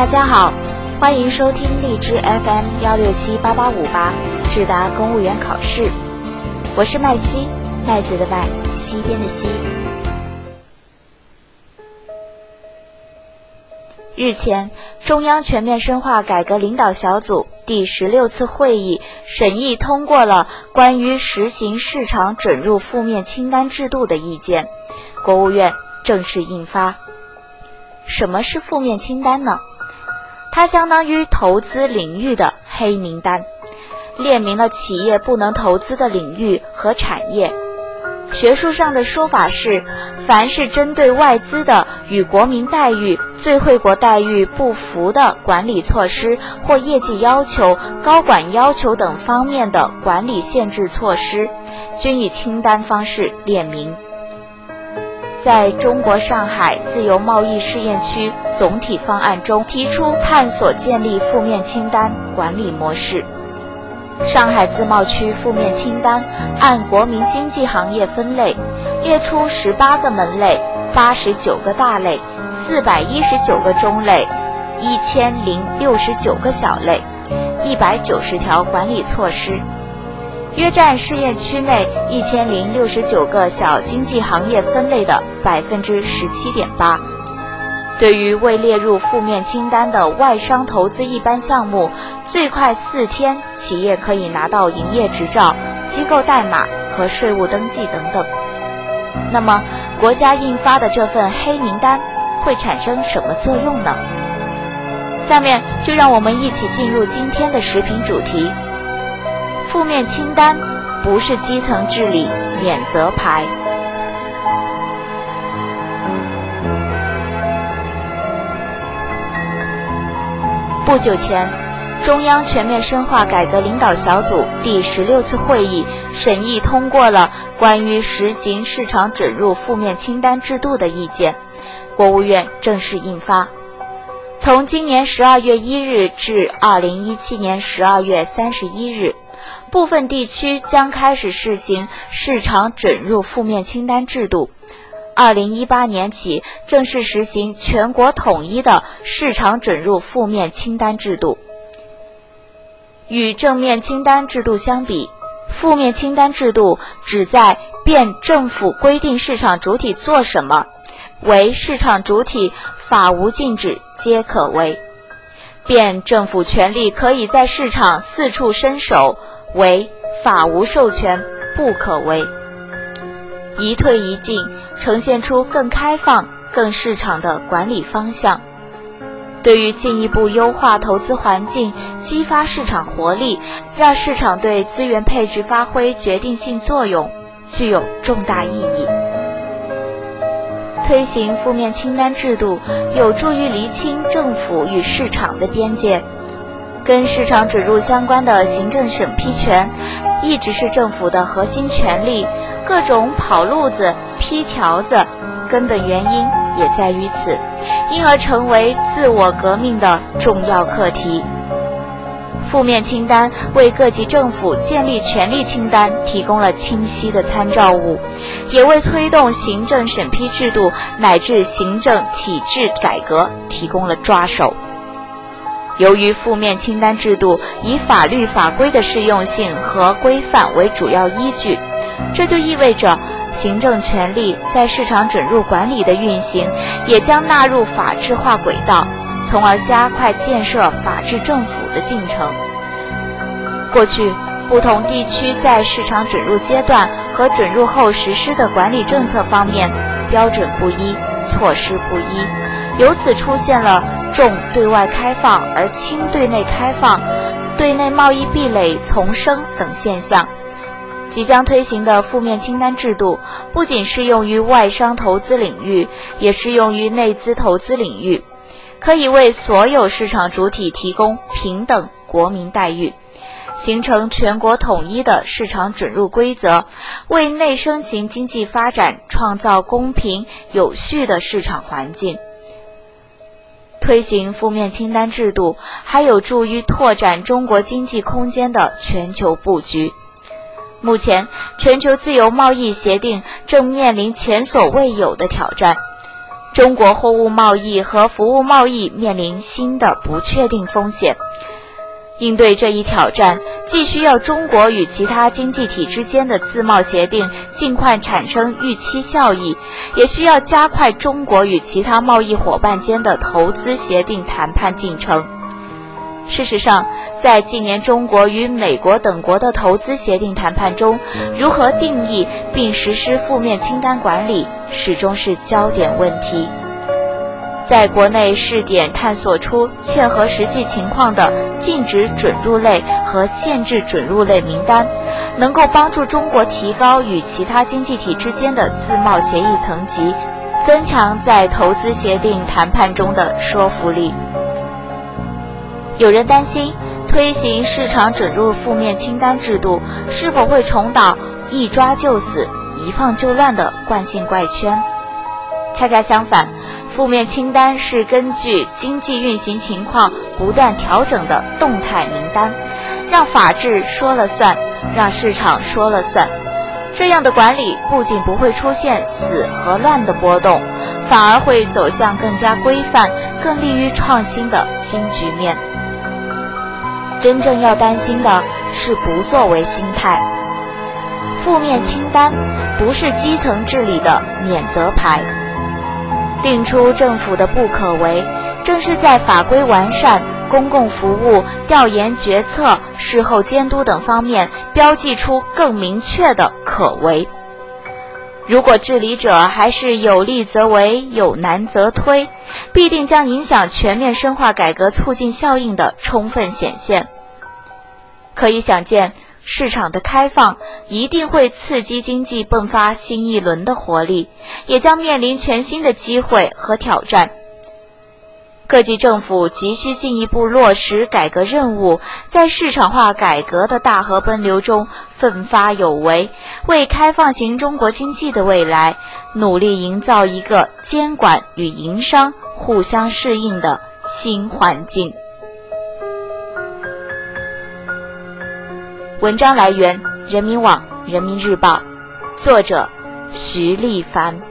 大家好，欢迎收听荔枝 FM 幺六七八八五八智达公务员考试，我是麦西，麦子的麦，西边的西。日前，中央全面深化改革领导小组第十六次会议审议通过了关于实行市场准入负面清单制度的意见，国务院正式印发。什么是负面清单呢？它相当于投资领域的黑名单，列明了企业不能投资的领域和产业。学术上的说法是，凡是针对外资的与国民待遇、最惠国待遇不符的管理措施或业绩要求、高管要求等方面的管理限制措施，均以清单方式列明。在中国上海自由贸易试验区总体方案中，提出探索建立负面清单管理模式。上海自贸区负面清单按国民经济行业分类，列出十八个门类、八十九个大类、四百一十九个中类、一千零六十九个小类、一百九十条管理措施，约占试验区内一千零六十九个小经济行业分类的百分之十七点八。对于未列入负面清单的外商投资一般项目，最快四天企业可以拿到营业执照、机构代码和税务登记等等。那么，国家印发的这份黑名单会产生什么作用呢？下面就让我们一起进入今天的食品主题：负面清单不是基层治理免责牌。不久前，中央全面深化改革领导小组第十六次会议审议通过了关于实行市场准入负面清单制度的意见，国务院正式印发。从今年十二月一日至二零一七年十二月三十一日，部分地区将开始试行市场准入负面清单制度。二零一八年起正式实行全国统一的市场准入负面清单制度。与正面清单制度相比，负面清单制度旨在变政府规定市场主体做什么，为市场主体法无禁止皆可为；变政府权力可以在市场四处伸手，为法无授权不可为。一退一进。呈现出更开放、更市场的管理方向，对于进一步优化投资环境、激发市场活力，让市场对资源配置发挥决定性作用，具有重大意义。推行负面清单制度，有助于厘清政府与市场的边界。跟市场准入相关的行政审批权，一直是政府的核心权力。各种跑路子、批条子，根本原因也在于此，因而成为自我革命的重要课题。负面清单为各级政府建立权力清单提供了清晰的参照物，也为推动行政审批制度乃至行政体制改革提供了抓手。由于负面清单制度以法律法规的适用性和规范为主要依据，这就意味着行政权力在市场准入管理的运行也将纳入法治化轨道，从而加快建设法治政府的进程。过去，不同地区在市场准入阶段和准入后实施的管理政策方面标准不一，措施不一，由此出现了。重对外开放而轻对内开放，对内贸易壁垒丛生等现象。即将推行的负面清单制度，不仅适用于外商投资领域，也适用于内资投资领域，可以为所有市场主体提供平等国民待遇，形成全国统一的市场准入规则，为内生型经济发展创造公平有序的市场环境。推行负面清单制度，还有助于拓展中国经济空间的全球布局。目前，全球自由贸易协定正面临前所未有的挑战。中国货物贸易和服务贸易面临新的不确定风险。应对这一挑战，既需要中国与其他经济体之间的自贸协定尽快产生预期效益，也需要加快中国与其他贸易伙伴间的投资协定谈判进程。事实上，在近年中国与美国等国的投资协定谈判中，如何定义并实施负面清单管理，始终是焦点问题。在国内试点探索出切合实际情况的禁止准入类和限制准入类名单，能够帮助中国提高与其他经济体之间的自贸协议层级，增强在投资协定谈判中的说服力。有人担心，推行市场准入负面清单制度是否会重蹈一抓就死、一放就乱的惯性怪圈。恰恰相反。负面清单是根据经济运行情况不断调整的动态名单，让法治说了算，让市场说了算。这样的管理不仅不会出现死和乱的波动，反而会走向更加规范、更利于创新的新局面。真正要担心的是不作为心态。负面清单不是基层治理的免责牌。定出政府的不可为，正是在法规完善、公共服务、调研决策、事后监督等方面标记出更明确的可为。如果治理者还是有利则为，有难则推，必定将影响全面深化改革促进效应的充分显现。可以想见。市场的开放一定会刺激经济迸发新一轮的活力，也将面临全新的机会和挑战。各级政府急需进一步落实改革任务，在市场化改革的大河奔流中奋发有为，为开放型中国经济的未来努力营造一个监管与营商互相适应的新环境。文章来源：人民网、人民日报，作者：徐立凡。